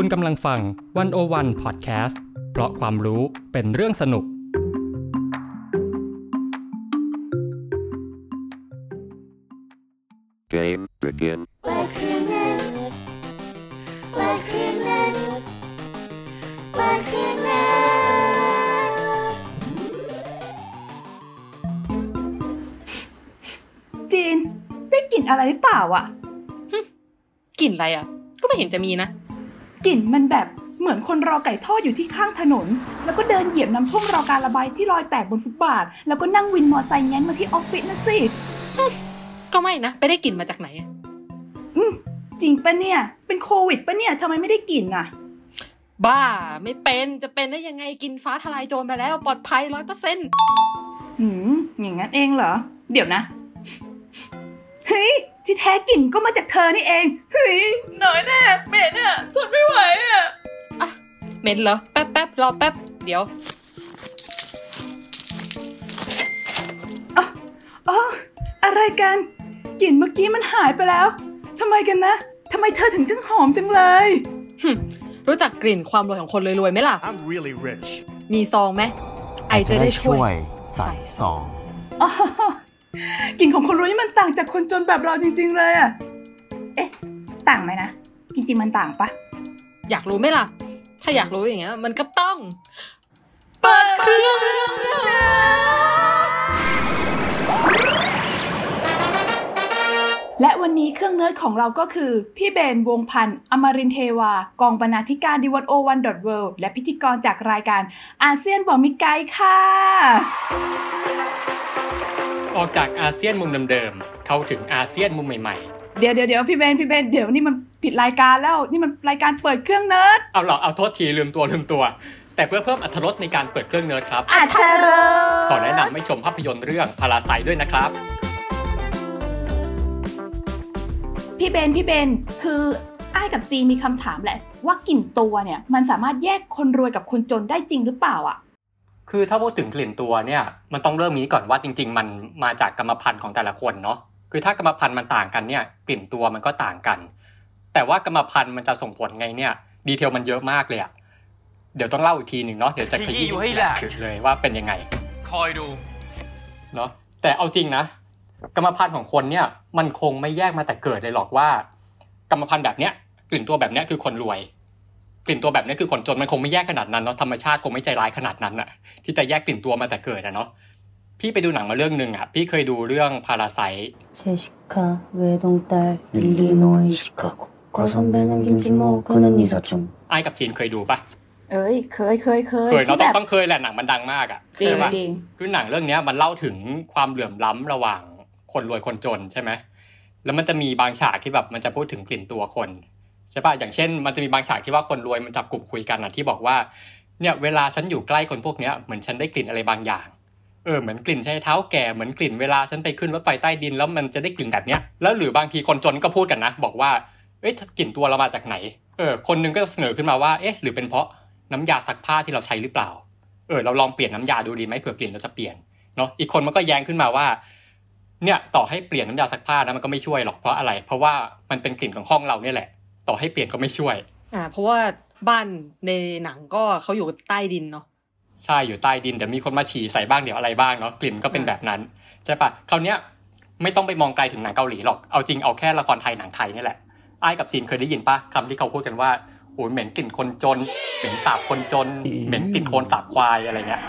คุณกำลังฟังวันโอวันพอดแคสต์เพราะความรู้เป็นเรื่องสนุก Game begin. Black Crewnet. Black Crewnet. Black Crewnet. จีนได้กลิ่นอะไรหรือเปล่าอะกลิ่นอะไรอะ ก็ไม่เห็นจะมีนะ กลิ่นมันแบบเหมือนคนรอไก่ทอดอยู่ที่ข้างถนน แล้วก็เดินเหยียบน้ำท่วมรอการระบายที่รอยแตกบนฟุตบาท แล้วก็นั่งวินมอไซค์แง้นมาที่ออฟฟิศนะสิก็ไม่นะ ไปได้กลิ่นมาจากไหนอะอืมจริงปะเนี่ย เป็นโควิดปะเนี่ยทำไมไม่ได้กลิ่นอะบ้าไม่เป็นจะเป็นได้ยังไงกินฟ้าทลายโจรไปแล้ว ปลอดภัยร้อยเปอร์เซ็นต์หืมอย่างนั้นเองเหรอ เดี๋ยวนะ เฮ้ย ที่แท้กลิ่นก็มาจากเธอนี่เองเฮ้ยน้อยแน่เหม็นอะทนไม่ไหวอะเหม็นเหรอแป๊บแป๊บรอแป๊บเดี๋ยวอ๋ออะไรกันกลิ่นเมื่อกี้มันหายไปแล้วทำไมกันนะทำไมเธอถึงจังหอมจังเลยรู้จักกลิ่นความรวยของคนรวยๆไหมล่ะ I'm really rich. มีซองไหมไอจะได้ช่วย ใส่ซอง อ๋อ กลิ่นของคนรวยนี่มันต่างจากคนจนแบบเราจริง ๆ เลยอะเอ๊ะ ต่างไหมนะ จริง ๆ มันต่างปะอยากรู้ไหมล่ะ ถ้าอยากรู้อย่างเงี้ย มันก็ต้อง เปิดเครื่องและวันนี้เครื่องเนิร์ดของเราก็คือ พี่เบนวงพันธ์อมรินทร์เทวา กองบรรณาธิการ The101.world และพิธีกรจากรายการอาเซียนบ่มีไกด์ค่ะ ออกจากอาเซียนมุมเดิมๆเข้าถึงอาเซียนมุมใหม่เดี๋ยวเดี๋ยวเดี๋ยวพี่เบนพี่เบนเดี๋ยวนี่มันผิดรายการแล้วนี่มันรายการเปิดเครื่องเนิร์ดๆเอาเหรอเอาโทษทีลืมตัวลืมตัว แต่เพื่อเพิ่มอรรถรสในการเปิดเครื่องเนิร์ดครับอาเธอร์ขอแนะนำให้ชมภาพยนตร์เรื่อง Parasite ด้วยนะครับพี่เบนพี่เบนคืออ้ายกับจีมีคำถามแหละ ว่ากลิ่นตัวเนี่ยมันสามารถแยกคนรวยกับคนจนได้จริงหรือเปล่าอะ คือถ้าพูดถึงกลิ่นตัวเนี่ย มันต้องเริ่มนี้ก่อนว่าจริง ๆ มันมาจากกรรมพันธุ์ของแต่ละคนเนาะคือถ้ากรรมพันธุ์มันต่างกันเนี่ยกลิ่นตัวมันก็ต่างกัน แต่ว่ากรรมพันธุ์มันจะส่งผลไงเนี่ย ดีเทลมันเยอะมากเลยอะเดี๋ยวต้องเล่าอีกทีหนึ่งเนาะเดี๋ยวจะขยี้อยู่ให้แหลกเลยว่าเป็นยังไง คอยดูเนาะแต่เอาจริงนะกรรมพันธุ์ของคนเนี่ย มันคงไม่แยกมาแต่เกิดเลยหรอกว่า กรรมพันธุ์แบบเนี้ยกลิ่นตัวแบบเนี้ยคือคนรวย กลิ่นตัวแบบเนี้ยคือคนจนมันคงไม่แยกขนาดนั้นเนาะธรรมชาติคงไม่ใจร้ายขนาดนั้นอะที่จะแยกกลิ่นตัวมาแต่เกิดอะเนาะพี่ไปดูหนังมาเรื่องหนึ่งอะพี่เคยดูเรื่องพาราไซ 제시카 외동딸 릴리노이 시카고 과선배는 김치모 그는 이사촌 ไอ้ายกับจีนเคยดูปะ เอ้ย เคยเคยเคย เคยเนาะ ที่ ต้อ แบ ง บ ต้องเคยแหละหนังมันดังมากอะ จริง ใช่ปะ จริง คือหนังเรื่องเนี้ยมันเล่าถึงความเหลื่อมล้ำระหว่างคนรวยคนจนใช่ไหม แล้วมันจะมีบางฉากที่แบบมันจะพูดถึงกลิ่นตัวคน ใช่ป่ะอย่างเช่น มันจะมีบางฉากที่ว่าคนรวยมันจับกลุ่มคุยกันนะที่บอกว่าเนี่ยเวลาฉันอยู่ใกล้คนพวกเนี้ยเหมือนฉันได้กลิ่นอะไรบางอย่างเออเหมือนกลิ่นใช้เท้าแก่เหมือนกลิ่นเวลาฉันไปขึ้นรถไฟใต้ดินแล้วมันจะได้กลิ่นแบบเนี้ยแล้วหรือบางทีคนจนก็พูดกันนะ บอกว่าเอ๊ะกลิ่นตัวเรามาจากไหนเออคนหนึงก็จะเสนอขึ้นมาว่าเอ๊ะหรือเป็นเพราะน้ำยาซักผ้าที่เราใช้หรือเปล่าเออเราลองเปลี่ยนน้ำยาดูดีไหมเผื่อกลิ่นเราจะเปลี่ยนเนาะอีกคนมันก็แย้งขึ้นมาว่าเนี่ยต่อให้เปลี่ยนน้ำยาซักผ้านะมันก็ไม่ช่วยหรอกเพราะอะไร เพราะว่ามันเป็นกลิ่นของห้องเราเนี่ยแหละ ต่อให้เปลี่ยนก็ไม่ช่วย อ่า เพราะว่าบ้านในหนังก็เขาอยู่ใต้ดินเนาะใช่อยู่ใต้ดินเดี๋ยวมีคนมาฉี่ใส่บ้างเดี๋ยวอะไรบ้างเนาะกลิ่นก็เป็นแบบนั้นใช่ปะคราวเนี้ยไม่ต้องไปมองไกลถึงหนังเกาหลีหรอกเอาจริงเอาแค่ละครไทยหนังไทยนี่แหละไอ้ายกับจีนเคยได้ยินปะคำที่เขาพูดกันว่าโอ้ยเหม็นกลิ่นคนจน เหม็นสาบคนจน เหม็นกลิ่นโคลนสาบควายอะไรเงี้ย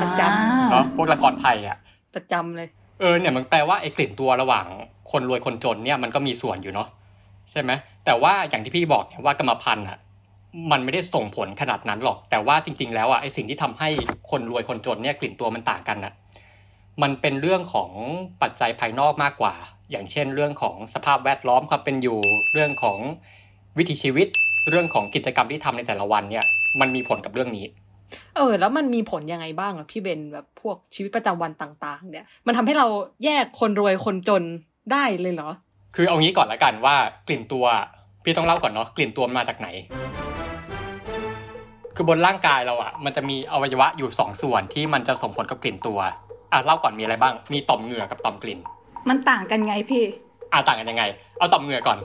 ประจเนาะพวกละครไทยอะประจำเลยเออเนี่ยมันแปลว่าไอ้กลิ่นตัวระหว่างคนรวยคนจนเนี่ยมันก็มีส่วนอยู่เนาะ ใช่ไหมแต่ว่าอย่างที่พี่บอกเนี่ยว่ากรรมพันธุ์อะมันไม่ได้ส่งผลขนาดนั้นหรอก แต่ว่าจริง ๆ แล้วอะไอ้สิ่งที่ทำให้คนรวยคนจนเนี่ยกลิ่นตัวมันต่างกันอะมันเป็นเรื่องของปัจจัยภายนอกมากกว่า อย่างเช่น เรื่องของสภาพแวดล้อมความเป็นอยู่เรื่องของวิถีชีวิต เรื่องของกิจกรรมที่ทำในแต่ละวันเนี่ย มันมีผลกับเรื่องนี้ เออ แล้วมันมีผลยังไงบ้างอะพี่เบนแบบพวกชีวิตประจำวันต่าง ๆ เนี่ย มันทำให้เราแยกคนรวยคนจนได้เลยเหรอ คือเอางี้ก่อนละกันว่ากลิ่นตัว พี่ต้องเล่าก่อนเนาะกลิ่นตัวมันมาจากไหน คือบนร่างกายเราอะมันจะมีอวัยวะอยู่สองส่วนที่มันจะส่งผลกับกลิ่นตัวอะเล่าก่อนมีอะไรบ้าง มีต่อมเหงื่อกับต่อมกลิ่น มันต่างกันไงพี่อะต่างกันยังไง เอาต่อมเหงื่อก่อน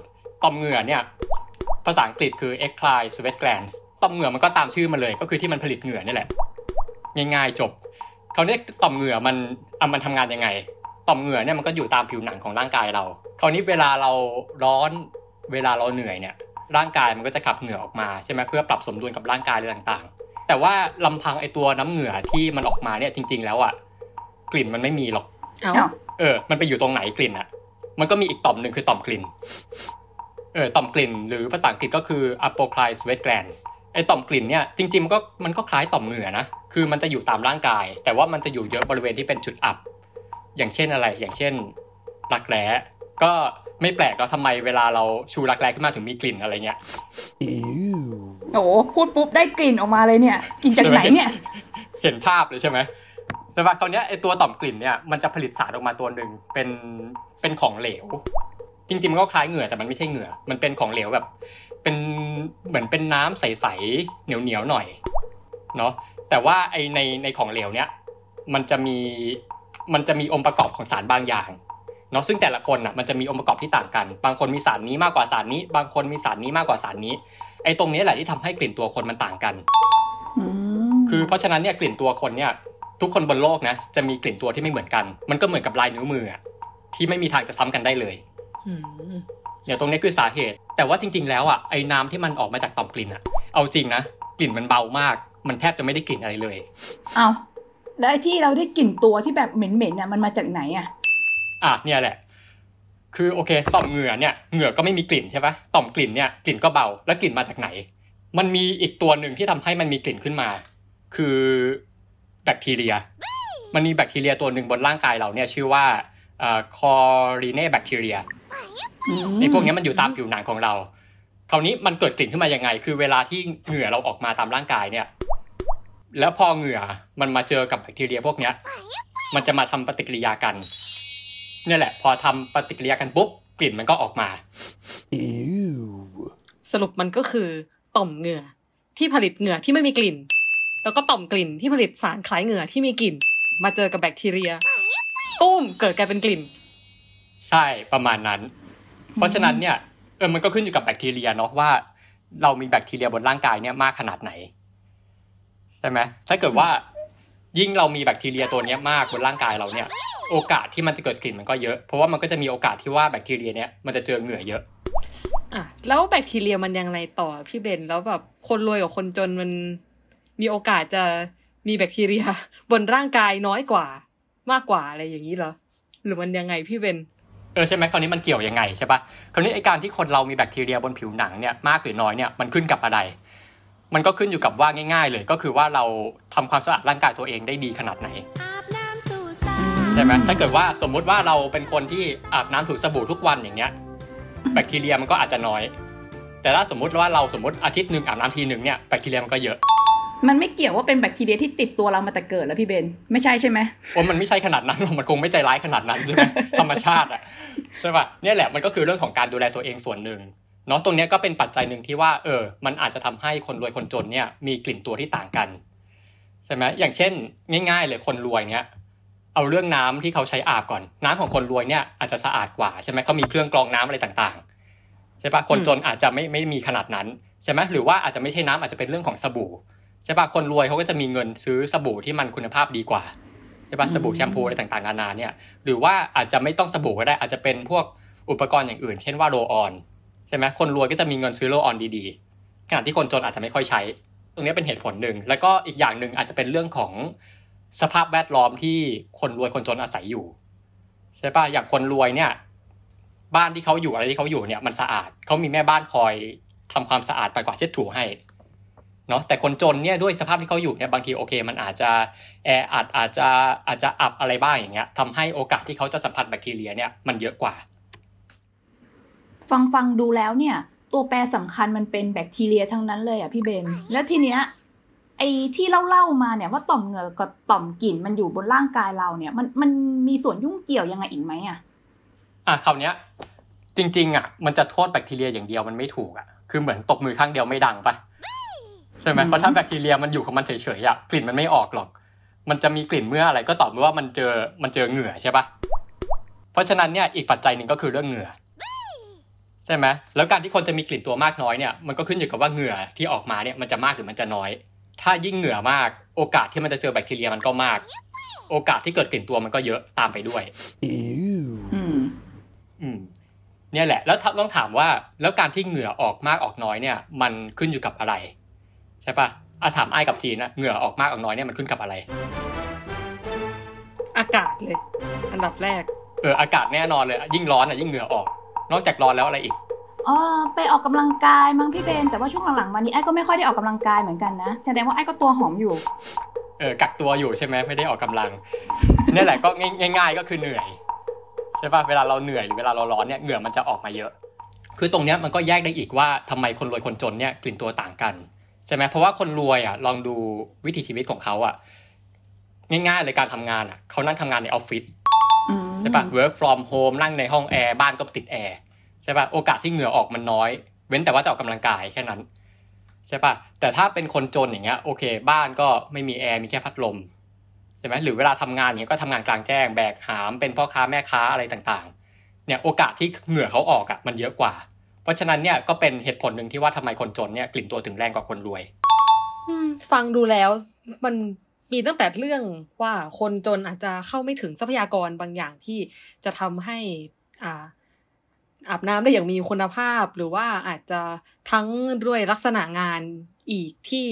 ต่อมเหงื่อเนี่ยภภาษาอังกฤษคือ eccrine sweat glands ต่อมเหงื่อมันก็ตามชื่อมันเลยก็คือที่มันผลิตเหงื่อนี่แหละง่ายๆจบเขาเรียกต่อมเหงื่อมันอะมันทำงานยังไง ต่อมเหงื่อเนี่ยมันก็อยู่ตามผิวหนังของร่างกายเรา คราวนี้เวลาเราร้อนเวลาเราเหนื่อยเนี่ย ร่างกายมันก็จะขับเหงื่อออกมาใช่ไหมเพื่อปรับสมดุลกับร่างกายอะไรต่างๆ แต่ว่าลำพังไอตัวน้ำเหงื่อที่มันออกมาเนี่ยจริง ๆ แล้วอะกลิ่นมันไม่มีหรอกเอาอ้าวเออ มันไปอยู่ตรงไหนกลิ่นอะมันก็มีอีกต่อมหนึ่งคือต่อมกลิ่น เออ ต่อมกลิ่น หรือภาษาอังกฤษก็คือ apocrine sweat glands ไอ้ต่อมกลิ่นเนี่ยจริงๆมันก็มันก็คล้ายต่อมเหงื่อนะ คือมันจะอยู่ตามร่างกาย แต่ว่ามันจะอยู่เยอะบริเวณที่เป็นจุดอับ อย่างเช่นอะไร อย่างเช่นรักแร้ก็ไม่แปลกแล้วทำไมเวลาเราชูรักแร้ขึ้นมาถึงมีกลิ่นอะไรเงี้ยโอ้โหพูดปุ๊บได้กลิ่นออกมาเลยเนี่ยกลิ่นจากไหนเนี่ย เห็นภาพเลยใช่ไหมแต่ว่าคราวเนี้ยไอตัวต่อมกลิ่นเนี่ยมันจะผลิตสารออกมาตัวหนึ่งเป็นเป็นของเหลว จริงๆมันก็คล้ายเหงื่อแต่มันไม่ใช่เหงื่อ มันเป็นของเหลวแบบ เป็นเหมือนเป็นน้ำใสๆเหนียวๆหน่อยเนาะแต่ว่าไอในในของเหลวเนี่ยมันจะมี มันจะมีองค์ประกอบของสารบางอย่างเนาะซึ่งแต่ละคนอะมันจะมีองค์ประกอบที่ต่างกัน บางคนมีสารนี้มากกว่าสารนี้ บางคนมีสารนี้มากกว่าสารนี้ไอ้ตรงนี้แหละที่ทำให้กลิ่นตัวคนมันต่างกันอืมคือเพราะฉะนั้นเนี่ยกลิ่นตัวคนเนี่ยทุกคนบนโลกนะจะมีกลิ่นตัวที่ไม่เหมือนกัน มันก็เหมือนกับลายนิ้วมืออะที่ไม่มีทางจะซ้ำกันได้เลยอืมเดี๋ยวตรงนี้คือสาเหตุ แต่ว่าจริง ๆ แล้วอะไอ้น้ำที่มันออกมาจากต่อมกลิ่นอะ เอาจริงนะกลิ่นมันเบามาก มันแทบจะไม่ได้กลิ่นอะไรเลยเอา แล้วไอ้ที่เราได้กลิ่นตัวที่แบบเหม็นๆเนี่ยมันมาจากไหนอะอะเนี่ยแหละ คือโอเคต่อมเหงื่อเนี่ยเหงื่อก็ไม่มีกลิ่นใช่ปะต่อมกลิ่นเนี่ยกลิ่นก็เบาแล้วกลิ่นมาจากไหน มันมีอีกตัวหนึ่งที่ทำให้มันมีกลิ่นขึ้นมา คือแบคทีเรีย มันมีแบคทีเรียตัวหนึ่งบนร่างกายเราเนี่ยชื่อว่าคอรีเน่แบคทีเรียไอ้พวกเนี้ยมันอยู่ตามผิวหนังของเราคราวนี้มันเกิดกลิ่นขึ้นมายังไง คือเวลาที่เหงื่อเราออกมาตามร่างกายเนี่ย แล้วพอเหงื่อมันมาเจอกับแบคทีเรียพวกเนี้ย มันจะมาทำปฏิกิริยากันเนี่ยแหละ พอทำปฏิกิริยากันปุ๊บกลิ่นมันก็ออกมา สรุปมันก็คือต่อมเหงื่อที่ผลิตเหงื่อที่ไม่มีกลิ่น แล้วก็ต่อมกลิ่นที่ผลิตสารคล้ายเหงื่อที่มีกลิ่น มาเจอกับแบคทีเรียตุ้มเกิดกลายเป็นกลิ่น ใช่ประมาณนั้น เพราะฉะนั้นเนี่ยเออมันก็ขึ้นอยู่กับแบคทีเรียเนาะว่า เรามีแบคทีเรียบนร่างกายเนี่ยมากขนาดไหน ใช่ไหมถ้าเกิดว่ายิ่งเรามีแบคทีเรียตัวเนี้ยมากบนร่างกายเราเนี่ย โอกาสที่มันจะเกิดกลิ่นมันก็เยอะ เพราะว่ามันก็จะมีโอกาสที่ว่าแบคทีเรียเนี้ยมันจะเจอเหงื่อเยอะอะแล้วแบคทีเรียมันยังไงต่อพี่เบนแล้วแบบคนรวยกับคนจนมันมีโอกาสจะมีแบคทีเรีย บนร่างกายน้อยกว่า มากกว่าอะไรอย่างนี้เหรอหรือมันยังไงพี่เบนเออใช่ไหมคราวนี้มันเกี่ยวยังไงใช่ปะคราวนี้ไอการที่คนเรามีแบคทีเรียบนผิวหนังเนี่ยมากหรือน้อยเนี่ยมันขึ้นกับอะไร มันก็ขึ้นอยู่กับว่าง่าย ๆ เลย ก็คือว่าเราทำความสะอาดร่างกายตัวเองได้ดีขนาดไหนอาบน้ำสู่สาใช่ไหมถ้าเกิดว่าสมมุติว่าเราเป็นคนที่อาบน้ำถูสบู่ทุกวันอย่างเงี้ย แบคทีเรียมันก็อาจจะน้อย แต่ถ้าสมมุติว่าเราสมมติอาทิตย์หนึ่งอาบน้ำทีหนึ่งเนี่ยแบคทีเรียมันก็เยอะ มันไม่เกี่ยวว่าเป็นแบคทีเรียที่ติดตัวเรามาแต่เกิดแล้วพี่เบน ไม่ใช่ใช่ไหมโอ้มันไม่ใช่ขนาดนั้นหรอกมันคงไม่ใจร้ายขนาดนั้นใช่ไหมธรรมชาติอะใช่ป่ะเนี่ยแหละมันก็คือเรื่องของการดูแลตัวเองส่วนหนึ่ง เนาะตรงเนี้ยก็เป็นปัจจัยหนึ่งที่ว่าเออมันอาจจะทำให้คนรวยคนจนเนี่ยมีกลิ่นตัวที่ต่างกันใช่ไหมอย่างเช่น ง่าย ๆ เลยคนรวยเนี่ยเอาเรื่องน้ำที่เขาใช้อาบก่อน น้ำของคนรวยเนี่ยอาจจะสะอาดกว่าใช่ไหมเขามีเครื่องกรองน้ำอะไรต่างๆใช่ปะคนจนอาจจะไม่ไม่มีขนาดนั้นใช่ไหมหรือว่าอาจจะไม่ใช่น้ำอาจจะเป็นเรื่องของสบู่ใช่ปะคนรวยเขาก็จะมีเงินซื้อสบู่ที่มันคุณภาพดีกว่าใช่ปะสบู่แชมพูอะไรต่างๆนานาเนี่ย หรือว่าอาจจะไม่ต้องสบู่ก็ได้อาจจะเป็นพวกอุปกรณ์อย่างอื่น เช่นว่าโรลออน ใช่ไหมคนรวยก็จะมีเงินซื้อโลออนดีๆขณะที่คนจนอาจจะไม่ค่อยใช้ ตรงนี้เป็นเหตุผลหนึ่ง แล้วก็อีกอย่างหนึ่งอาจจะเป็นเรื่องของสภาพแวดล้อมที่คนรวยคนจนอาศัยอยู่ใช่ปะอย่างคนรวยเนี่ย บ้านที่เขาอยู่อะไรที่เขาอยู่เนี่ย มันสะอาดเขามีแม่บ้านคอยทำความสะอาดปัดกวาดเช็ดถูให้เนาะแต่คนจนเนี่ยด้วยสภาพที่เขาอยู่เนี่ยบางทีโอเค มันอาจจะแออัดอาจจะอาจจะอับอะไรบ้างอย่างเงี้ยทำให้โอกาสที่เขาจะสัมผัสแบคทีเรียเนี่ยมันเยอะกว่า ฟังฟังดูแล้วเนี่ย ตัวแปรสำคัญมันเป็นแบคทีเรียทั้งนั้นเลยอะพี่เบน แล้วทีเนี้ยไอ้ที่เล่าเล่าๆมาเนี่ยว่าต่อมเหงื่อกับต่อมกลิ่นมันอยู่บนร่างกายเราเนี่ย มันมันมีส่วนยุ่งเกี่ยวยังไงอีกไหมอะอะคราวเนี้ย จริง ๆ อะ มันจะโทษแบคทีเรียอย่างเดียวมันไม่ถูกอะคือเหมือนตบมือข้างเดียวไม่ดังปะใช่ไหมเพราะถ้าแบคทีเรียมันอยู่ของมันเฉยๆอะกลิ่นมันไม่ออกหรอก มันจะมีกลิ่นเมื่ออะไรก็ต่อเมื่อว่ามันเจอมันเจอเหงื่อใช่ปะเพราะฉะนั้นเนี่ยอีกปัจจัยหนึ่งก็คือเรื่องเหงื่อ ช่ไหมแล้วการที่คนจะมีกลิ่นตัวมากน้อยเนี่ยมันก็ขึ้นอยู่กับว่าเหงื่อที่ออกมาเนี่ยมันจะมากหรือมันจะน้อย ถ้ายิ่งเหงื่อมาก โอกาสที่มันจะเจอแบคทีเรียมันก็มาก โอกาสที่เกิดกลิ่นตัวมันก็เยอะตามไปด้วยอืมอืมเนี่ยแหละ แล้วต้องถามว่า แล้วการที่เหงื่อออกมากออกน้อยเนี่ย มันขึ้นอยู่กับอะไร ใช่ปะอาถามไอ้กับจีนนะเหงื่อออกมากออกน้อยเนี่ยมันขึ้นกับอะไร อากาศเลย อันดับแรก เอออากาศแน่นอนเลย ยิ่งร้อนอะยิ่งเหงื่อออก นอกจากร้อนแล้วอะไรอีกอ๋อไปออกกำลังกายมั้งพี่เบน แต่ว่าช่วงหลังๆมานี้ไอ้ก็ไม่ค่อยได้ออกกำลังกายเหมือนกันนะแสดงว่าไอ้ก็ตัวหอมอยู่เออกักตัวอยู่ใช่ไหมไม่ได้ออกกำลังเนี่ยแหละก็ง่ายๆก็คือเหนื่อยใช่ปะเวลาเราเหนื่อยหรือเวลาเราร้อนเนี่ยเหงื่อมันจะออกมาเยอะ คือตรงเนี้ยมันก็แยกได้อีกว่าทำไมคนรวยคนจนเนี่ยกลิ่นตัวต่างกันใช่ไหมเพราะว่าคนรวยอะลองดูวิถีชีวิตของเขาอะง่ายๆเลยการทำงานอะเขานั่งทำงานในออฟฟิศอืม ใช่ปะ work from home นั่งในห้องแอร์บ้านก็ติดแอร์ใช่ปะโอกาสที่เหงื่อออกมันน้อย เว้นแต่ว่าจะออกกำลังกายแค่นั้นใช่ปะแต่ถ้าเป็นคนจนอย่างเงี้ยโอเค บ้านก็ไม่มีแอร์มีแค่พัดลมใช่ไหมหรือเวลาทำงานอย่างเงี้ยก็ทำงานกลางแจ้งแบกหามเป็นพ่อค้าแม่ค้าอะไรต่างๆ เนี่ยโอกาสที่เหงื่อเขาออกอะมันเยอะกว่า เพราะฉะนั้นเนี่ยก็เป็นเหตุผลหนึ่งที่ว่าทำไมคนจนเนี่ยกลิ่นตัวถึงแรงกว่าคนรวยอืมฟังดูแล้วมัน มีตั้งแต่เรื่องว่าคนจนอาจจะเข้าไม่ถึงทรัพยากรบางอย่างที่จะทำให้อ่าอาบน้ำได้อย่างมีคุณภาพ หรือว่าอาจจะทั้งด้วยลักษณะงานอีกที่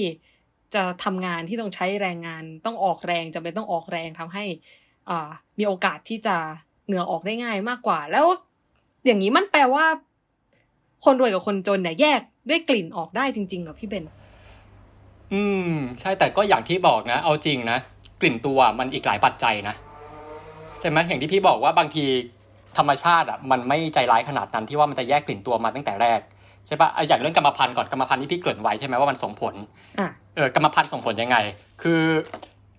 จะทำงานที่ต้องใช้แรงงานต้องออกแรงจำเป็นต้องออกแรงทำให้อ่ามีโอกาสที่จะเหงื่อออกได้ง่ายมากกว่า แล้วอย่างนี้มันแปลว่า คนรวยกับคนจนเนี่ยแยกด้วยกลิ่นออกได้จริงๆหรอพี่เบน อืม ใช่แต่ก็อย่างที่บอกนะ เอาจริงนะ กลิ่นตัวมันอีกหลายปัจจัยนะ ใช่ไหมอย่างที่พี่บอกว่าบางทีธรรมชาติอะมันไม่ใจร้ายขนาดนั้นที่ว่ามันจะแยกกลิ่นตัวมาตั้งแต่แรกใช่ปะอะอย่างเรื่องกรรมพันธุ์ก่อนกรรมพันธุ์ที่พี่เกริ่นไว้ใช่ไหมว่ามันส่งผลอะเออกรรมพันธุ์ส่งผลยังไง คือ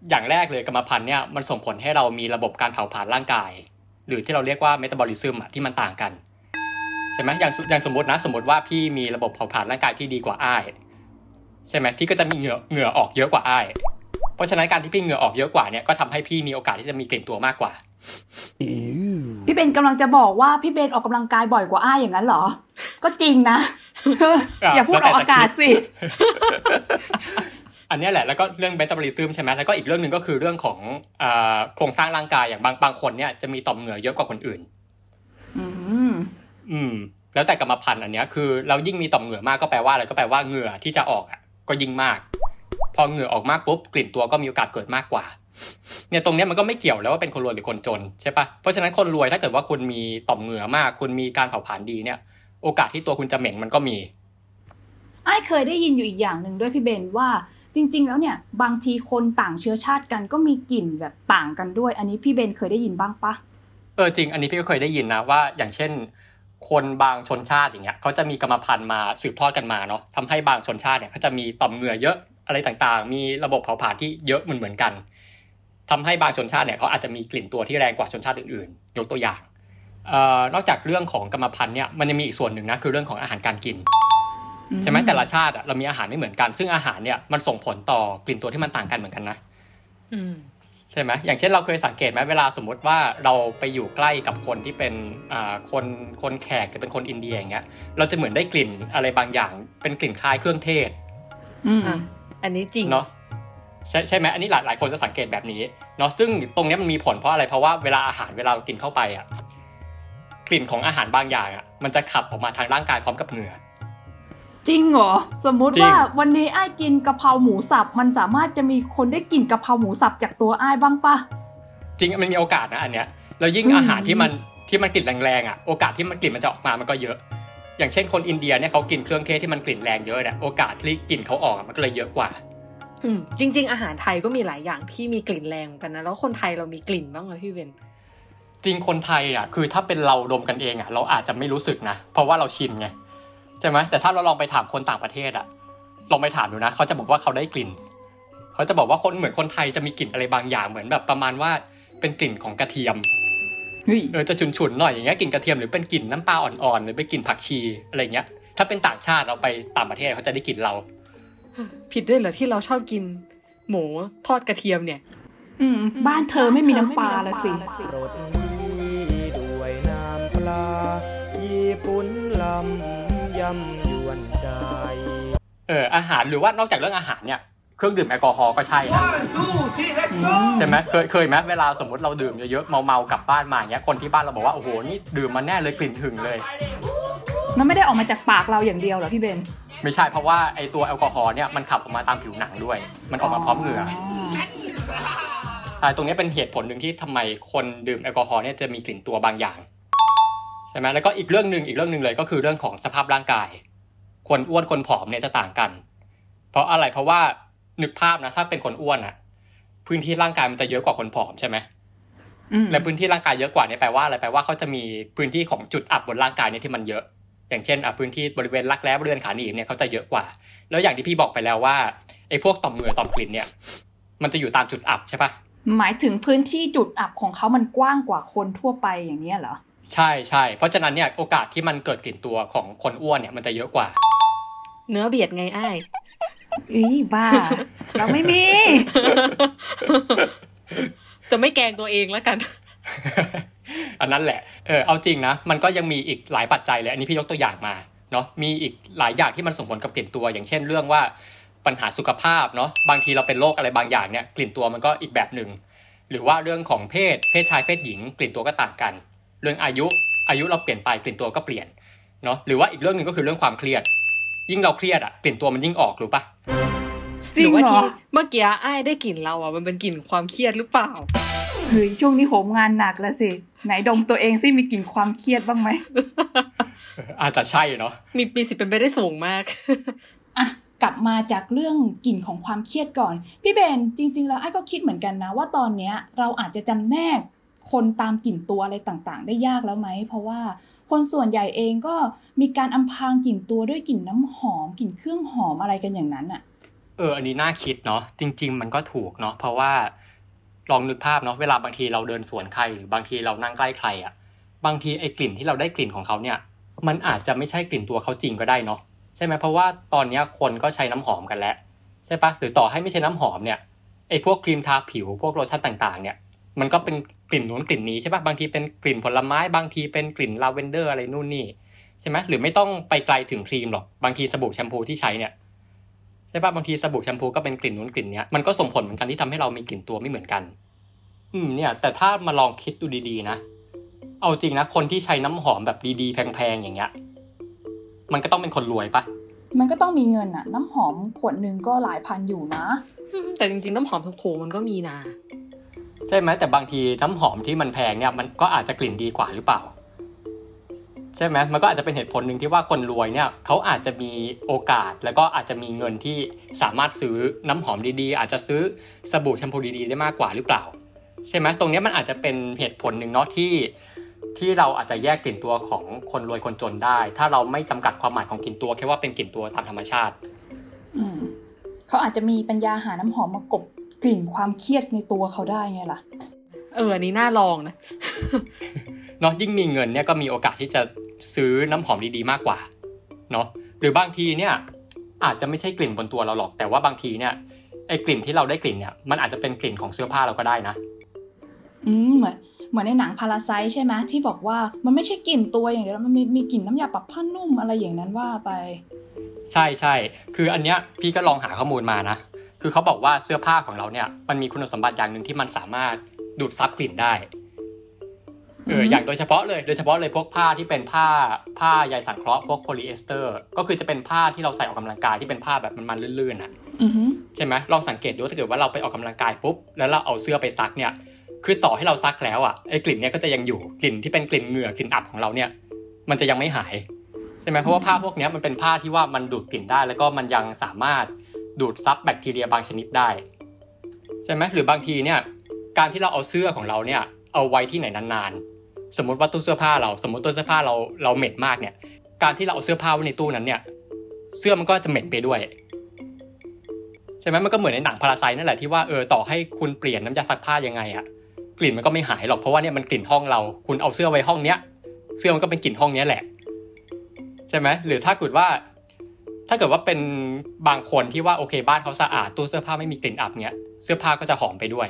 อย่างแรกเลยกรรมพันธุ์เนี่ยมันส่งผลให้เรามีระบบการเผาผลาญร่างกาย หรือที่เราเรียกว่าเมตาบอลิซึมอะที่มันต่างกันใช่ไหมอย่างสุอย่างสมมตินะสมมติว่าพี่มีระบบเผาผลาญร่างกายที่ดีกว่าอ้าย ใช่ไหมพี่ก็จะมีเหงื่อเหงื่อออกเยอะกว่าอ้ายเพราะฉะนั้นการที่พี่เหงื่อออกเยอะกว่าเนี่ยก็ทำให้พี่มีโอกาสที่จะมีกลิ่นตัวมากกว่า พี่เบนกำลังจะบอกว่าพี่เบนออกกำลังกายบ่อยกว่าอ้ายอย่างนั้นเหรอ ก็จริงนะอะอย่าพูดออกอากาศสิ อันเนี้ยแหละแล้วก็เรื่องเมตาบอลิซึมใช่ไหมแล้วก็อีกเรื่องหนึ่งก็คือเรื่องของอ่าโครงสร้างร่างกายอย่างบางบางคนเนี่ยจะมีต่อมเหงื่อเยอะกว่าคนอื่น อืม อืม แล้วแต่กรรมพันธุ์อันเนี้ยคือเรายิ่งมีต่อมเหงื่อมากก็แปลว่าอะไรก็แปลว่าเหงื่อที่จะออกอะ ก็ยิ่งมาก พอเหงื่อออกมากปุ๊บกลิ่นตัวก็มีโอกาสเกิดมากกว่า เนี่ยตรงเนี้ยมันก็ไม่เกี่ยวแล้วว่าเป็นคนรวยหรือคนจนใช่ปะเพราะฉะนั้นคนรวยถ้าเกิดว่าคุณมีต่อมเหงื่อมาก คุณมีการเผาผลาญดีเนี่ย โอกาสที่ตัวคุณจะเหม็นมันก็มีไอ้ายเคยได้ยินอยู่อีกอย่างหนึ่งด้วยพี่เบนว่าจริง ๆ แล้วเนี่ยบางทีคนต่างเชื้อชาติกันก็มีกลิ่นแบบต่างกันด้วย อันนี้พี่เบนเคยได้ยินบ้างปะเออจริง อันนี้พี่ก็เคยได้ยินนะว่า อย่างเช่น คนบางชนชาติอย่างเงี้ยเขาจะมีกรรมพันธุ์มาสืบทอดกันมาเนาะทำให้บางชนชาติเนี่ยเขาจะมีต่อมเหงื่อเยอะอะไรต่างๆ มีระบบเผาผลาญที่เยอะเหมือนเหมือนๆกันทำให้บางชนชาติเนี่ยเขาอาจจะมีกลิ่นตัวที่แรงกว่าชนชาติอื่นๆ ยกตัวอย่างเอ่อนอกจากเรื่องของกรรมพันธุ์เนี่ยมันยังมีอีกส่วนหนึ่งนะคือเรื่องของอาหารการกินใช่ไหมแต่ละชาติอะเรามีอาหารไม่เหมือนกัน ซึ่งอาหารเนี่ยมันส่งผลต่อกลิ่นตัวที่มันต่างกันเหมือนกันนะอืม ใช่ไหมอย่างเช่นเราเคยสังเกตไหมเวลาสมมติว่าเราไปอยู่ใกล้กับคนที่เป็นอ่าคนคนแขกหรือเป็นคนอินเดียอย่างเงี้ย เราจะเหมือนได้กลิ่นอะไรบางอย่าง เป็นกลิ่นคล้ายเครื่องเทศอืมอะอันนี้จริงเนาะใช่ใช่ไหมอันนี้หลายหลายคนจะสังเกตแบบนี้เนาะซึ่งตรงเนี้ยมันมีผลเพราะอะไรเพราะว่าเวลาอาหารเวลาเรากินเข้าไปอะกลิ่นของอาหารบางอย่างอะมันจะขับออกมาทางร่างกายพร้อมกับเหงื่อ จริงเหรอ สมมุติจริงว่าวันนี้ไอ้ายกินกะเพราหมูสับ มันสามารถจะมีคนได้กลิ่นกะเพราหมูสับจากตัวไอ้ายบ้างปะจริงมันมีโอกาสนะอันเนี้ยแล้วยิ่งอืมอาหารที่มันที่มันกลิ่นแรงๆอะโอกาสที่มันกลิ่นมันจะออกมามันก็เยอะ อย่างเช่นคนอินเดียเนี่ยเขากินเครื่องเทศที่มันกลิ่นแรงเยอะเนี่ยโอกาสที่กลิ่นเขาออกอะมันก็เลยเยอะกว่าอืมจริง ๆ อาหารไทยก็มีหลายอย่างที่มีกลิ่นแรงเหมือนกันนะแล้วคนไทยเรามีกลิ่นบ้างไหมพี่เบนจริงคนไทยอะคือถ้าเป็นเราดมกันเองอะเราอาจจะไม่รู้สึกนะเพราะว่าเราชินไง ใช่ไหมแต่ถ้าเราลองไปถามคนต่างประเทศอะลองไปถามดูนะเขาจะบอกว่าเขาได้กลิ่นเขาจะบอกว่าคนเหมือนคนไทยจะมีกลิ่นอะไรบางอย่างเหมือนแบบประมาณว่าเป็นกลิ่นของกระเทียมเฮ้ยเออจะฉุนๆหน่อยอย่างเงี้ยกลิ่นกระเทียมหรือเป็นกลิ่นน้ำปลาอ่อนๆหรือเป็นกลิ่นผักชีอะไรเงี้ย ถ้าเป็นต่างชาติเราไปต่างประเทศเขาจะได้กลิ่นเรา ผิดด้วยเหรอที่เราชอบกิน หมูทอดกระเทียมเนี่ย อืม บ้านเธอไม่มีน้ำปลาละสิรสดีด้วยน้ำปลาหยิบกุนลำยำยวนใจ เอออาหารหรือว่านอกจากเรื่องอาหารเนี่ยเครื่องดื่มแอลกอฮอล์ก็ใช่นะใช่ไหมเคยเคยไหมเวลาสมมติเราดื่มเยอะๆเมาๆกลับบ้านมาอย่างเงี้ยคนที่บ้านเราบอกว่าโอ้โหนี่ดื่มมาแน่เลยกลิ่นหึงเลย มันไม่ได้ออกมาจากปากเราอย่างเดียวเหรอพี่เบนไม่ใช่เพราะว่าไอตัวแอลกอฮอล์เนี่ยมันขับออกมาตามผิวหนังด้วย มันออกมาพร้อมเหงื่อใช่ตรงนี้เป็นเหตุผลหนึ่งที่ทำไมคนดื่มแอลกอฮอล์เนี่ยจะมีกลิ่นตัวบางอย่าง ใช่ไหมแล้วก็อีกเรื่องหนึ่งอีกเรื่องหนึ่งเลยก็คือเรื่องของสภาพร่างกาย คนอ้วนคนผอมเนี่ยจะต่างกัน เพราะอะไรเพราะว่านึกภาพนะถ้าเป็นคนอ้วนอะพื้นที่ร่างกายมันจะเยอะกว่าคนผอมใช่ไหมอืมและพื้นที่ร่างกายเยอะกว่าเนี่ยแปลว่าอะไรแปลว่าเขาจะมีพื้นที่ของจุดอับบนร่างกายเนี่ยที่มันเยอะ อย่างเช่นอะพื้นที่บริเวณรักแร้บริเวณขาหนีบเนี่ยเขาจะเยอะกว่า แล้วอย่างที่พี่บอกไปแล้วว่าไอ้พวกต่อมเหงื่อต่อมกลิ่นเนี่ย มันจะอยู่ตามจุดอับใช่ปะหมายถึงพื้นที่จุดอับของเขามันกว้างกว่าคนทั่วไปอย่างเนี้ยเหรอ ใช่ใช่เพราะฉะนั้นเนี่ยโอกาสที่มันเกิดกลิ่นตัวของคนอ้วนเนี่ยมันจะเยอะกว่า เนื้อเบียดไงไอ้ายอีบ้า เราไม่มี จะไม่แกล้งตัวเองแล้วกัน อันนั้นแหละ เออเอาจริงนะ มันก็ยังมีอีกหลายปัจจัยเลย อันนี้พี่ยกตัวอย่างมาเนาะมีอีกหลายอย่างที่มันส่งผลกับกลิ่นตัว อย่างเช่นเรื่องว่าปัญหาสุขภาพเนาะบางทีเราเป็นโรคอะไรบางอย่างเนี่ยกลิ่นตัวมันก็อีกแบบหนึ่งหรือว่าเรื่องของเพศเพศชายเพศหญิง กลิ่นตัวก็ต่างกัน เรื่องอายุอายุเราเปลี่ยนไปกลิ่นตัวก็เปลี่ยนเนาะหรือว่าอีกเรื่องหนึ่งก็คือเรื่องความเครียด ยิ่งเราเครียดอะกลิ่นตัวมันยิ่งออกรู้ปะจริงหรือว่าเหรที่อเมื่อกี้ไอ้ายได้กลิ่นเราอะมันเป็นกลิ่นความเครียดหรือเปล่าเฮ้ยช่วงนี้โหมงานหนักแล้วสิ ไหนดมตัวเองซิมีกลิ่นความเครียดบ้างไหมเอออาจจะใช่เนาะมีมีสิทธิ์เป็นไปได้สูงมากอะกลับมาจากเรื่องกลิ่นของความเครียดก่อน พี่เบนจริง ๆ แล้วไอ้ก็คิดเหมือนกันนะ ว่าตอนเนี้ยเราอาจจะจำแนก คนตามกลิ่นตัวอะไรต่างๆ ได้ยากแล้วไหม เพราะว่าคนส่วนใหญ่เองก็มีการอำพรางกลิ่นตัวด้วยกลิ่นน้ำหอมกลิ่นเครื่องหอมอะไรกันอย่างนั้นอะเออ อันนี้น่าคิดเนาะจริง ๆ มันก็ถูกเนาะเพราะว่าลองนึกภาพเนาะเวลาบางทีเราเดินสวนใครหรือบางทีเรานั่งใกล้ใครอะ่ะบางทีไอ้กลิ่นที่เราได้กลิ่นของเขาเนี่ย มันอาจจะไม่ใช่กลิ่นตัวเขาจริงก็ได้เนาะใช่ไหมเพราะว่าตอนนี้คนก็ใช้น้ำหอมกันแล้วใช่ปะหรือต่อให้ไม่ใช่น้ำหอมเนี่ยไอ้พวกครีมทาผิวพวกโลชั่นต่างๆเนี่ย มันก็เป็นกลิ่นนู้นกลิ่นนี้ใช่ปะบางทีเป็นกลิ่นผลไม้บางทีเป็นกลิ่นลาเวนเดอร์อะไรนู่นนี่ใช่ไหมหรือไม่ต้องไปไกลถึงครีมหรอกบางทีสบู่แชมพูที่ใช้เนี่ยใช่ปะบางทีสบู่แชมพูก็เป็นกลิ่นนู้นกลิ่นเนี้ยมันก็ส่งผลเหมือนกันที่ทำให้เรามีกลิ่นตัวไม่เหมือนกัน อืมเนี่ย แต่ถ้ามาลองคิดดูดีๆนะ เอาจริงนะคนที่ใช้น้ำหอมแบบดีๆ แพงๆอย่างเงี้ย มันก็ต้องเป็นคนรวยปะมันก็ต้องมีเงินอะน้ำหอมขวดหนึ่งก็หลายพันอยู่นะแต่จริงๆน้ำหอมถูกๆมันก็มีนะ ใช่ไหมแต่บางทีน้ำหอมที่มันแพงเนี่ยมันก็อาจจะกลิ่นดีกว่าหรือเปล่า ใช่ไหมมันก็อาจจะเป็นเหตุผลหนึ่งที่ว่าคนรวยเนี่ยเขาอาจจะมีโอกาสแล้วก็อาจจะมีเงินที่สามารถซื้อน้ำหอมดีๆ อาจจะซื้อสบู่แชมพูดีๆได้มากกว่าหรือเปล่า ใช่ไหมตรงนี้มันอาจจะเป็นเหตุผลหนึ่งเนาะที่ที่เราอาจจะแยกกลิ่นตัวของคนรวยคนจนได้ ถ้าเราไม่จำกัดความหมายของกลิ่นตัวแค่ว่าเป็นกลิ่นตัวตามธรรมชาติอืเขาอาจจะมีปัญญาหาน้ำหอมมากบ กลิ่นความเครียดในตัวเขาได้ไงล่ะ เอออันนี้น่าลองนะเนาะยิ่งมีเงินเนี่ยก็มีโอกาสที่จะซื้อน้ำหอมดีๆมากกว่าเนาะหรือบางทีเนี่ยอาจจะไม่ใช่กลิ่นบนตัวเราหรอก แต่ว่าบางทีเนี่ยไอ้กลิ่นที่เราได้กลิ่นเนี่ยมันอาจจะเป็นกลิ่นของเสื้อผ้าเราก็ได้นะ อืมเหมือนเหมือนในหนังพาราไซใช่ไหมที่บอกว่ามันไม่ใช่กลิ่นตัวอย่างเดียวแล้วมันมีมีกลิ่นน้ำยาปรับผ้านุ่มอะไรอย่างนั้นว่าไป ใช่ใช่คืออันเนี้ยพี่ก็ลองหาข้อมูลมานะ คือเขาบอกว่าเสื้อผ้าของเราเนี่ย มันมีคุณสมบัติอย่างหนึ่งที่มันสามารถดูดซับกลิ่นได้เอออือฮึอย่างโดยเฉพาะเลยโดยเฉพาะเลยพวกผ้าที่เป็นผ้าผ้าใยสังเคราะห์พวกโพลีเอสเตอร์ ก็คือจะเป็นผ้าที่เราใส่ออกกำลังกายที่เป็นผ้าแบบมันๆลื่นๆอะอือหือใช่ไหมลองสังเกตดูถ้าเกิดว่าเราไปออกกำลังกายปุ๊บแล้วเราเอาเสื้อไปซักเนี่ย คือต่อให้เราซักแล้วอะไอ้กลิ่นเนี่ยก็จะยังอยู่กลิ่นที่เป็นกลิ่นเหงื่อกลิ่นอับของเราเนี่ย มันจะยังไม่หายใช่ไหมเพราะว่าผ้าพวกเนี้ยมันเป็นผ้าที่ว่ามันดูดกลิ่นได้ แล้วก็มันยังสามารถ ดูดซับแบคทีเรียบางชนิดได้ ใช่ไหมหรือบางทีเนี่ยการที่เราเอาเสื้อของเราเนี่ยเอาไว้ที่ไหนนานๆ สมมติว่าตู้เสื้อผ้าเรา สมมติตู้เสื้อผ้าเราเราเหม็นมากเนี่ย การที่เราเอาเสื้อผ้าไว้ในตู้นั้นเนี่ยเสื้อมันก็จะเหม็นไปด้วยใช่ไหมมันก็เหมือนในหนังพาราไซนั่นแหละที่ว่าเออต่อให้คุณเปลี่ยนน้ำยาซักผ้ายังไงอะกลิ่นมันก็ไม่หายหรอกเพราะว่าเนี่ยมันกลิ่นห้องเรา คุณเอาเสื้อไว้ห้องเนี้ย เสื้อมันก็เป็นกลิ่นห้องเนี้ยแหละ ใช่ไหมหรือถ้าเกิดว่า ถ้าเกิดว่าเป็นบางคนที่ว่าโอเคบ้านเขาสะอาดตู้เสื้อผ้าไม่มีกลิ่นอับเนี่ยเสื้อผ้าก็จะหอมไปด้วย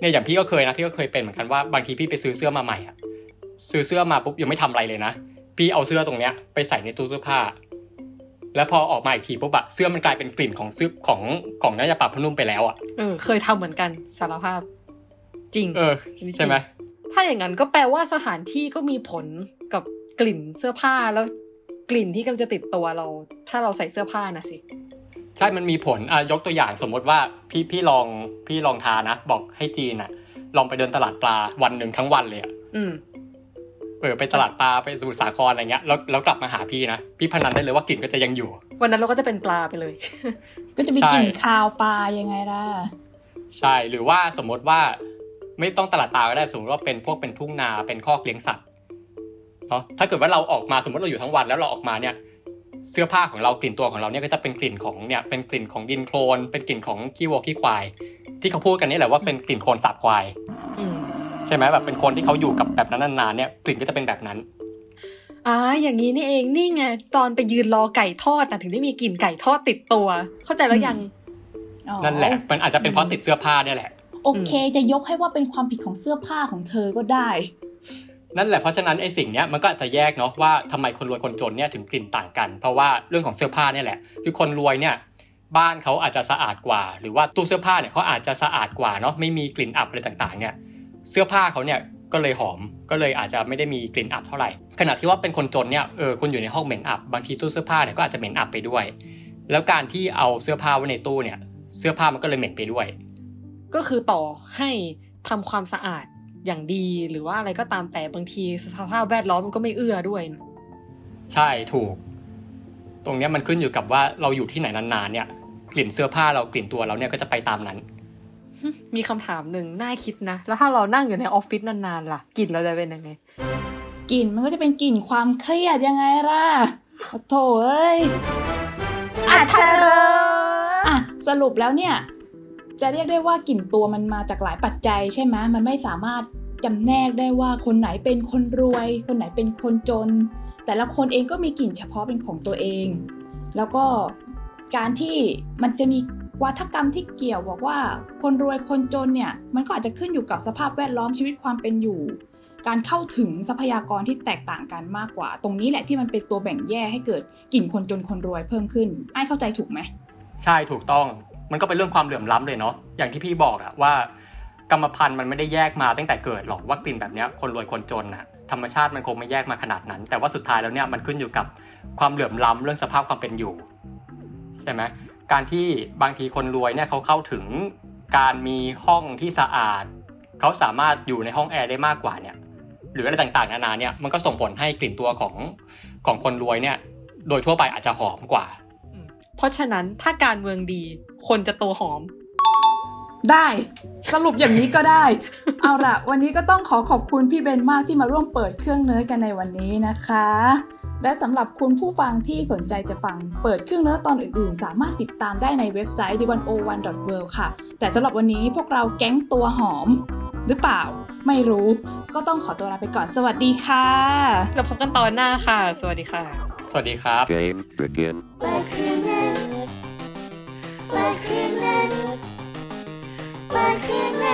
เนี่ยอย่างพี่ก็เคยนะพี่ก็เคยเป็นเหมือนกันว่าบางทีพี่ไปซื้อเสื้อมาใหม่อะซื้อเสื้อมาปุ๊บยังไม่ทำอะไรเลยนะพี่เอาเสื้อตรงเนี้ยไปใส่ในตู้เสื้อผ้า แล้วพอออกมาอีกทีปุ๊บอะเสื้อมันกลายเป็นกลิ่นของเสื้อของของน่าจะปรับพนุ่มไปแล้วอะเออเคยทำเหมือนกันสารภาพ จริง เออใช่ไหมถ้าอย่างนั้นก็แปลว่าสถานที่ก็มีผลกับกลิ่นเสื้อผ้าแล้ว กลิ่นที่กำลังจะติดตัวเรา ถ้าเราใส่เสื้อผ้านะสิใช่มันมีผลอะยกตัวอย่างสมมติว่าพี่พี่ลองพี่ลองทานะ บอกให้จีนอะ ลองไปเดินตลาดปลาวันหนึ่งทั้งวันเลยอะอืมเออไปตลาดปลาไปสมุทรสาครอะไรเงี้ยแล้วแล้วกลับมาหาพี่นะพี่พนันได้เลยว่ากลิ่นก็จะยังอยู่ วันนั้นเราก็จะเป็นปลาไปเลย ก็จะมีใช่กลิ่นคาวปลายังไงล่ะใช่หรือว่าสมมติว่าไม่ต้องตลาดปลาก็ได้สมมติว่าเป็นพวกเป็นทุ่งนาเป็นคอกเลี้ยงสัตว์ เนาะถ้าเกิดว่าเราออกมาสมมติเราอยู่ทั้งวันแล้วเราออกมาเนี่ยเสื้อผ้าของเรากลิ่นตัวของเราเนี่ยก็จะเป็นกลิ่นของเนี่ยเป็นกลิ่นของดินโคลน เป็นกลิ่นของขี้วัวขี้ควาย ที่เขาพูดกันนี่แหละว่าเป็นกลิ่นโคลนสาบควายอืมใช่ไหมแบบเป็นคนที่เขาอยู่กับแบบนั้นนานๆเนี่ยกลิ่นก็จะเป็นแบบนั้นอ่าอย่างนี้นี่เองนี่ไงตอนไปยืนรอไก่ทอดนะถึงได้มีกลิ่นไก่ทอดติดตัว เข้าใจแล้วยังอ๋อนั่นแหละ มันอาจจะเป็นเพราะติดเสื้อผ้าเนี่ยแหละ โอเค จะยกให้ว่าเป็นความผิดของเสื้อผ้าของเธอก็ได้ นั่นแหละเพราะฉะนั้นไอ้สิ่งเนี้ยมันก็อาจจะแยกเนาะว่าทำไมคนรวยคนจนเนี่ยถึงกลิ่นต่างกัน เพราะว่าเรื่องของเสื้อผ้าเนี่ยแหละคือคนรวยเนี่ยบ้านเขาอาจจะสะอาดกว่า หรือว่าตู้เสื้อผ้าเนี่ยเขาอาจจะสะอาดกว่าเนาะไม่มีกลิ่นอับอะไรต่างๆเนี่ยเสื้อผ้าเขาเนี่ยก็เลยหอมก็เลยอาจจะไม่ได้มีกลิ่นอับเท่าไหร่ ขณะที่ว่าเป็นคนจนเนี่ยเออคุณอยู่ในห้องเหม็นอับบางทีตู้เสื้อผ้าเนี่ยก็อาจจะเหม็นอับไปด้วย แล้วการที่เอาเสื้อผ้าไว้ในตู้เนี่ยเสื้อผ้ามันก็เลยเหม็นไปด้วย ก็คือต่อให้ทำความสะอาด อย่างดีหรือว่าอะไรก็ตามแต่บางทีสภาพแวดล้อมมันก็ไม่เอื้อด้วยนะใช่ถูก ตรงเนี้ยมันขึ้นอยู่กับว่าเราอยู่ที่ไหนนานๆ เนี่ยกลิ่นเสื้อผ้าเรากลิ่นตัวเราเนี่ยก็จะไปตามนั้น มีคำถามหนึ่งน่าคิดนะ แล้วถ้าเรานั่งอยู่ในออฟฟิศนานๆล่ะกลิ่นเราจะเป็นยังไงกลิ่นมันก็จะเป็นกลิ่นความเครียดยังไงล่ะโถเอ้ยอาจจะอะสรุปแล้วเนี่ย จะเรียกได้ว่ากลิ่นตัวมันมาจากหลายปัจจัยใช่ไหมมันไม่สามารถจำแนกได้ว่าคนไหนเป็นคนรวย คนไหนเป็นคนจน แต่ละคนเองก็มีกลิ่นเฉพาะเป็นของตัวเอง แล้วก็การที่มันจะมีวัฒกรรมที่เกี่ยวบอกว่าคนรวยคนจนเนี่ยมันก็อาจจะขึ้นอยู่กับสภาพแวดล้อมชีวิตความเป็นอยู่ การเข้าถึงทรัพยากรที่แตกต่างกันมากกว่า ตรงนี้แหละที่มันเป็นตัวแบ่งแยกให้เกิดกลิ่นคนจนคนรวยเพิ่มขึ้นไอ้เข้าใจถูกไหมใช่ถูกต้อง มันก็เป็นเรื่องความเหลื่อมล้ำเลยเนาะอย่างที่พี่บอกอะว่ากรรมพันธุ์มันไม่ได้แยกมาตั้งแต่เกิดหรอกว่ากลิ่นแบบเนี้ยคนรวยคนจนอะธรรมชาติมันคงไม่แยกมาขนาดนั้น แต่ว่าสุดท้ายแล้วเนี่ยมันขึ้นอยู่กับความเหลื่อมล้ำเรื่องสภาพความเป็นอยู่ใช่ไหมการที่บางทีคนรวยเนี่ยเขาเข้าถึงการมีห้องที่สะอาด เขาสามารถอยู่ในห้องแอร์ได้มากกว่าเนี่ยหรืออะไรต่างๆนานาเนี่ยมันก็ส่งผลให้กลิ่นตัวของของคนรวยเนี่ยโดยทั่วไปอาจจะหอมกว่า เพราะฉะนั้นถ้าการเมืองดี คนจะตัวหอม ได้สรุปอย่างนี้ก็ได้ เอาละวันนี้ก็ต้องขอขอบคุณพี่เบนมากที่มาร่วมเปิดเครื่องเนื้อกันในวันนี้นะคะ และสำหรับคุณผู้ฟังที่สนใจจะฟังเปิดเครื่องเนื้อตอนอื่นๆ สามารถติดตามได้ในเว็บไซต์ d 1 0 1 w o r l d ค่ะ แต่สำหรับวันนี้พวกเราแก๊งตัวหอม หรือเปล่า ไม่รู้ ก็ต้องขอตัวลาไปก่อนสวัสดีค่ะแล้วพบกันตอนหน้าค่ะ สวัสดีค่ะ สวัสดีครับ Game begin. และคืน Bakının, bakının.